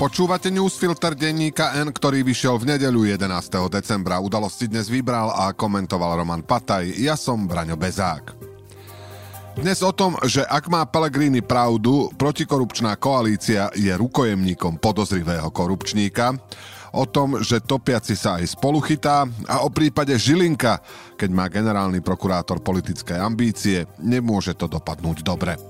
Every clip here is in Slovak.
Počúvate newsfilter denníka N, ktorý vyšiel v nedeľu 11. decembra. Udalosti dnes vybral a komentoval Roman Pataj. Ja som Braňo Bezák. Dnes o tom, že ak má Pellegrini pravdu, protikorupčná koalícia je rukojemníkom podozrivého korupčníka, o tom, že topiaci sa aj spolu chytá a o prípade Žilinka, keď má generálny prokurátor politické ambície, nemôže to dopadnúť dobre.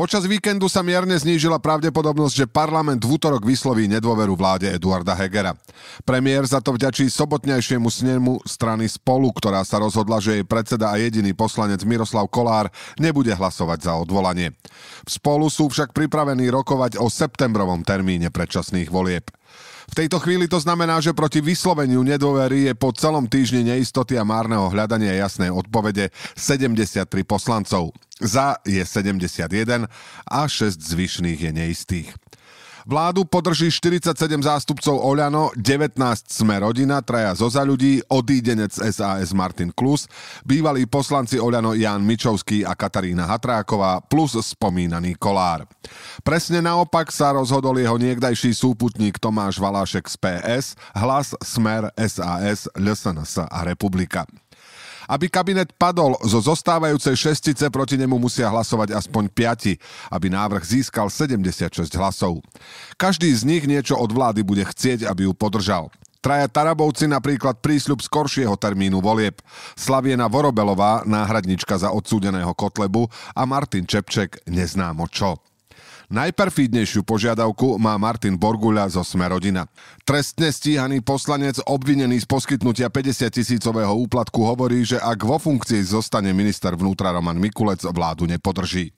Počas víkendu sa mierne znížila pravdepodobnosť, že parlament v útorok vysloví nedôveru vláde Eduarda Hegera. Premiér za to vďačí sobotnejšiemu snemu strany Spolu, ktorá sa rozhodla, že jej predseda a jediný poslanec Miroslav Kolár nebude hlasovať za odvolanie. V Spolu sú však pripravení rokovať o septembrovom termíne predčasných volieb. V tejto chvíli to znamená, že proti vysloveniu nedôvery je po celom týždni neistoty a márneho hľadania jasnej odpovede 73 poslancov. Za je 71 a 6 zvyšných je neistých. Vládu podrží 47 zástupcov Oľano, 19 sme rodina, traja zo za ľudí, odídenec SAS Martin Klus, bývalí poslanci Oľano Jan Mičovský a Katarína Hatráková plus spomínaný Kolár. Presne naopak sa rozhodol jeho niekdajší súputník Tomáš Valášek z PS, Hlas, Smer, SAS, LSNS a Republika. Aby kabinet padol, zo zostávajúcej šestice proti nemu musia hlasovať aspoň piati, aby návrh získal 76 hlasov. Každý z nich niečo od vlády bude chcieť, aby ju podržal. Traja Tarabovci napríklad prísľub skoršieho termínu volieb. Slaviena Vorobelová, náhradnička za odsúdeného Kotlebu a Martin Čepček neznámo čo. Najperfídnejšiu požiadavku má Martin Borguľa zo Smerodina. Trestne stíhaný poslanec obvinený z poskytnutia 50 tisícového úplatku hovorí, že ak vo funkcii zostane minister vnútra Roman Mikulec, vládu nepodrží.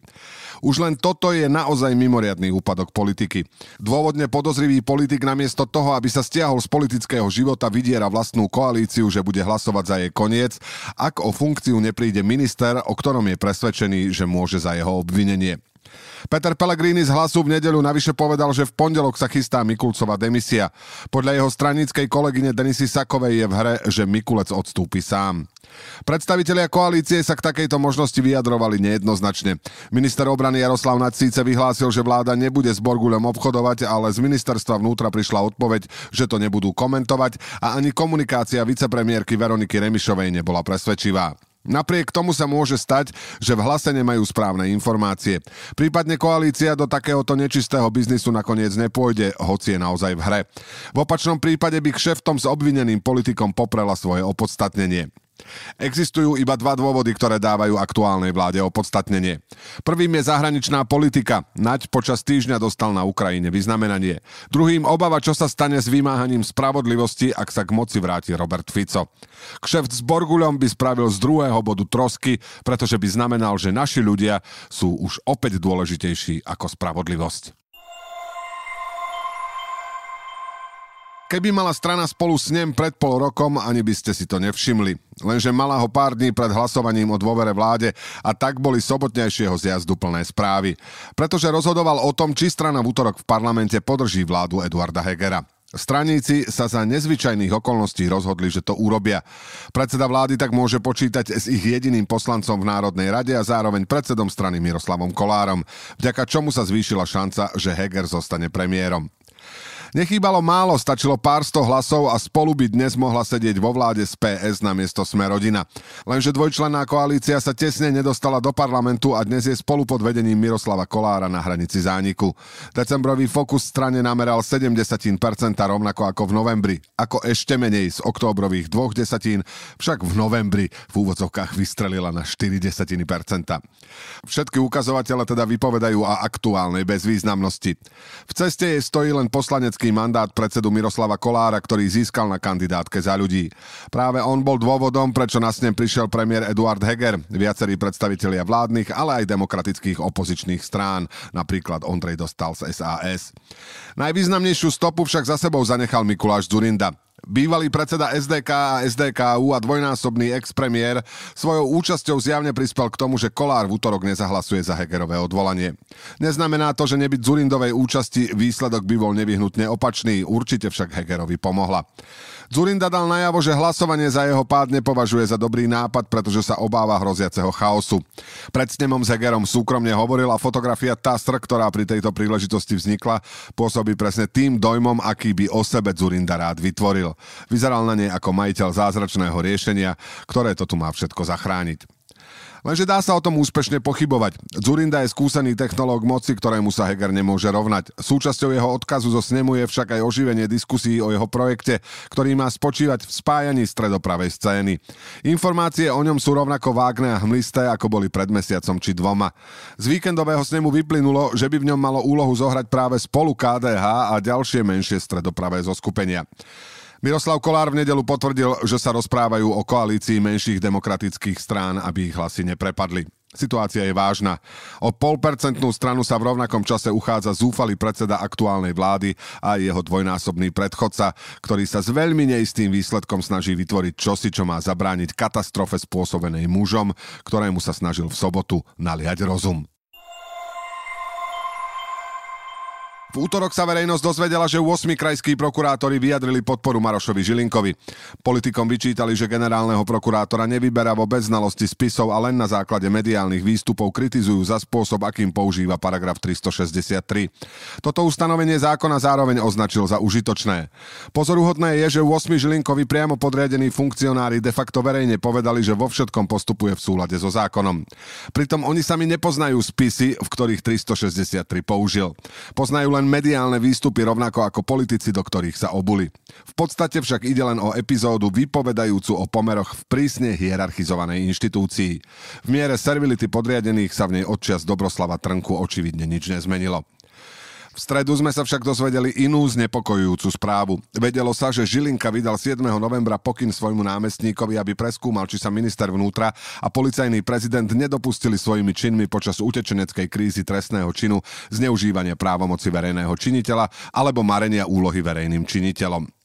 Už len toto je naozaj mimoriadný úpadok politiky. Dôvodne podozrivý politik namiesto toho, aby sa stiahol z politického života, vydiera vlastnú koalíciu, že bude hlasovať za jej koniec, ak o funkciu nepríde minister, o ktorom je presvedčený, že môže za jeho obvinenie. Peter Pellegrini z hlasu v nedeľu navyše povedal, že v pondelok sa chystá Mikulcová demisia. Podľa jeho stranickej kolegyne Denisy Sakovej je v hre, že Mikulec odstúpi sám. Predstavitelia koalície sa k takejto možnosti vyjadrovali nejednoznačne. Minister obrany Jaroslav Naď síce vyhlásil, že vláda nebude s Borgulem obchodovať, ale z ministerstva vnútra prišla odpoveď, že to nebudú komentovať a ani komunikácia vicepremiérky Veroniky Remišovej nebola presvedčivá. Napriek tomu sa môže stať, že v hlase nemajú správne informácie. Prípadne koalícia do takéhoto nečistého biznisu nakoniec nepôjde, hoci je naozaj v hre. V opačnom prípade by kšeftom s obvineným politikom poprela svoje opodstatnenie. Existujú iba dva dôvody, ktoré dávajú aktuálnej vláde opodstatnenie. Prvým je zahraničná politika. Naď počas týždňa dostal na Ukrajine vyznamenanie. Druhým obava, čo sa stane s vymáhaním spravodlivosti, ak sa k moci vráti Robert Fico. Kšeft s Borguľom by spravil z druhého bodu trosky, pretože by znamenal, že naši ľudia sú už opäť dôležitejší ako spravodlivosť. Keby mala strana spolu s ním pred pol rokom, ani by ste si to nevšimli. Lenže mala ho pár dní pred hlasovaním o dôvere vláde a tak boli sobotnejšieho zjazdu plné správy. Pretože rozhodoval o tom, či strana v útorok v parlamente podrží vládu Eduarda Hegera. Straníci sa za nezvyčajných okolností rozhodli, že to urobia. Predseda vlády tak môže počítať s ich jediným poslancom v Národnej rade a zároveň predsedom strany Miroslavom Kolárom, vďaka čomu sa zvýšila šanca, že Heger zostane premiérom. Nechýbalo málo, stačilo pár sto hlasov a spolu by dnes mohla sedieť vo vláde z PS na miesto Sme rodina. Lenže dvojčlenná koalícia sa tesne nedostala do parlamentu a dnes je spolu pod vedením Miroslava Kolára na hranici zániku. Decembrový fokus strane nameral 70% rovnako ako v novembri. Ako ešte menej z októbrových dvoch desatín, však v novembri v úvodzovkách vystrelila na 4% Všetky ukazovatele teda vypovedajú o aktuálnej bezvýznamnosti. V ceste jej stojí len poslanecký prezidentský mandát predsedu Miroslava Kolára, ktorý získal na kandidátke za ľudí. Práve on bol dôvodom, prečo na snem prišiel premiér Eduard Heger, viacerí predstavitelia vládnych, ale aj demokratických opozičných strán, napríklad Ondrej Dostal z SAS. Najvýznamnejšiu stopu však za sebou zanechal Mikuláš Zurinda. Bývalý predseda SDK a SDKU a dvojnásobný ex-premiér svojou účasťou zjavne prispel k tomu, že Kolár v útorok nezahlasuje za Hegerové odvolanie. Neznamená to, že nebyť Zurindovej účasti výsledok by bol nevyhnutne opačný, určite však Hegerovi pomohla. Zurinda dal najavo, že hlasovanie za jeho pád nepovažuje za dobrý nápad, pretože sa obáva hroziaceho chaosu. Pred snemom s Hegerom súkromne hovoril a fotografia TASR, ktorá pri tejto príležitosti vznikla, pôsobí presne tým dojmom, aký by o sebe Zurinda rád vytvoril. Vyzeral na nej ako majiteľ zázračného riešenia, ktoré to tu má všetko zachrániť. Lenže dá sa o tom úspešne pochybovať. Zurinda je skúsený technológ moci, ktorému sa Heger nemôže rovnať. Súčasťou jeho odkazu zo snemu je však aj oživenie diskusí o jeho projekte, ktorý má spočívať v spájaní stredopravej scény. Informácie o ňom sú rovnako vágne a hmlisté, ako boli pred mesiacom či dvoma. Z víkendového snemu vyplynulo, že by v ňom malo úlohu zohrať práve spolu KDH a ďalšie menšie stredopravé zoskupenia. Miroslav Kolár v nedelu potvrdil, že sa rozprávajú o koalícii menších demokratických strán, aby ich hlasy neprepadli. Situácia je vážna. O polpercentnú stranu sa v rovnakom čase uchádza zúfalý predseda aktuálnej vlády a jeho dvojnásobný predchodca, ktorý sa s veľmi neistým výsledkom snaží vytvoriť čosi, čo má zabrániť katastrofe spôsobenej mužom, ktorému sa snažil v sobotu naliať rozum. V útorok sa verejnosť dozvedela, že 8 krajskí prokurátori vyjadrili podporu Marošovi Žilinkovi. Politikom vyčítali, že generálneho prokurátora nevyberá vo beznalosti spisov a len na základe mediálnych výstupov kritizujú za spôsob, akým používa paragraf 363. Toto ustanovenie zákona zároveň označil za užitočné. Pozoruhodné je, že 8 Žilinkovi priamo podriadení funkcionári de facto verejne povedali, že vo všetkom postupuje v súlade so zákonom. Pritom oni sami nepoznajú spisy, v ktorých 363 použil. Poznajú len len mediálne výstupy rovnako ako politici, do ktorých sa obuli. V podstate však ide len o epizódu vypovedajúcu o pomeroch v prísne hierarchizovanej inštitúcii. V miere servility podriadených sa v nej odčias Dobroslava Trnku očividne nič nezmenilo. V stredu sme sa však dozvedeli inú znepokojujúcu správu. Vedelo sa, že Žilinka vydal 7. novembra pokyn svojmu námestníkovi, aby preskúmal, či sa minister vnútra a policajný prezident nedopustili svojimi činmi počas utečeneckej krízy trestného činu zneužívania právomoci verejného činiteľa alebo marenia úlohy verejným činiteľom.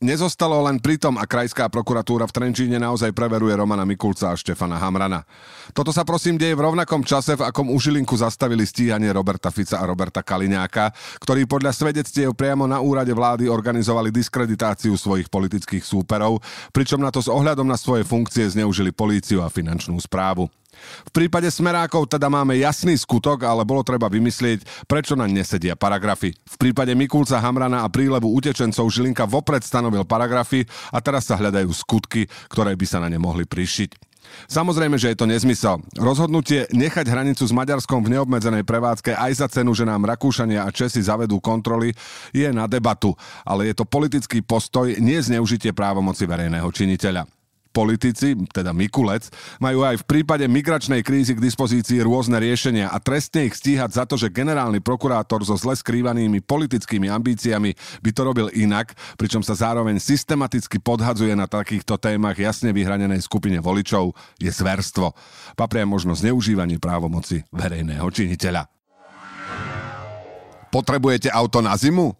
Nezostalo len pri tom a krajská prokuratúra v Trenčíne naozaj preveruje Romana Mikulca a Štefana Hamrana. Toto sa prosím deje v rovnakom čase, v akom u Žilinku zastavili stíhanie Roberta Fica a Roberta Kaliňáka, ktorí podľa svedectiev priamo na úrade vlády organizovali diskreditáciu svojich politických súperov, pričom na to s ohľadom na svoje funkcie zneužili políciu a finančnú správu. V prípade smerákov teda máme jasný skutok, ale bolo treba vymyslieť, prečo na nesedia paragrafy. V prípade Mikulca Hamrana a prílevu utečencov Žilinka vopred stanovil paragrafy a teraz sa hľadajú skutky, ktoré by sa na ne mohli prišiť. Samozrejme, že je to nezmysel. Rozhodnutie nechať hranicu s Maďarskom v neobmedzenej prevádzke aj za cenu, že nám Rakúšania a Česi zavedú kontroly, je na debatu, ale je to politický postoj, nie zneužitie právomoci verejného činiteľa. Politici, teda Mikulec, majú aj v prípade migračnej krízy k dispozícii rôzne riešenia a trestne ich stíhať za to, že generálny prokurátor so zle skrývanými politickými ambíciami by to robil inak, pričom sa zároveň systematicky podhadzuje na takýchto témach jasne vyhranenej skupine voličov, je zverstvo. Papria možno zneužívanie právomoci verejného činiteľa. Potrebujete auto na zimu?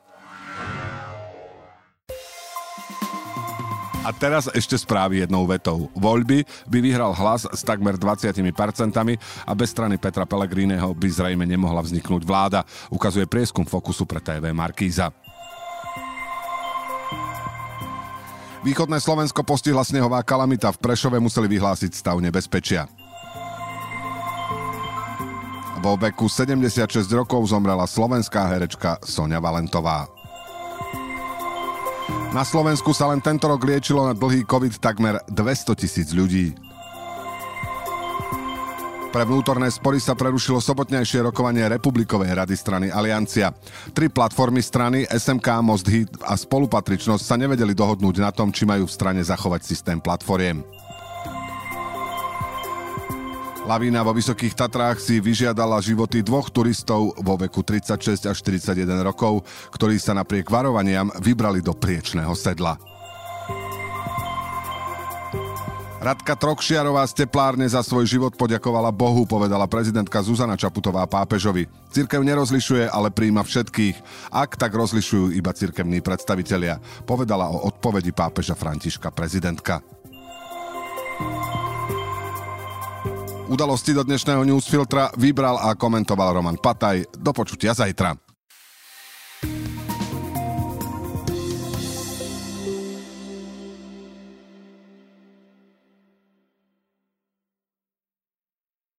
A teraz ešte správy jednou vetou. Voľby by vyhral hlas s takmer 20% a bez strany Petra Pellegriniho by zrejme nemohla vzniknúť vláda, ukazuje prieskum Fokusu pre TV Markíza. Východné Slovensko postihla snehová kalamita. V Prešove museli vyhlásiť stav nebezpečia. Vo veku 76 rokov zomrela slovenská herečka Sonia Valentová. Na Slovensku sa len tento rok liečilo na dlhý COVID takmer 200 tisíc ľudí. Pre vnútorné spory sa prerušilo sobotnejšie rokovanie Republikovej rady strany Aliancia. Tri platformy strany SMK, Most Hit a Spolupatričnosť sa nevedeli dohodnúť na tom, či majú v strane zachovať systém platformiem. Lavína vo Vysokých Tatrách si vyžiadala životy dvoch turistov vo veku 36 až 41 rokov, ktorí sa napriek varovaniam vybrali do priečného sedla. Radka Trokšiarová z teplárne za svoj život poďakovala Bohu, povedala prezidentka Zuzana Čaputová pápežovi. Cirkev nerozlišuje, ale príjma všetkých. Ak tak rozlišujú iba cirkevní predstavitelia, povedala o odpovedi pápeža Františka prezidentka. Udalosti do dnešného newsfiltra vybral a komentoval Roman Pataj. Do počutia zajtra.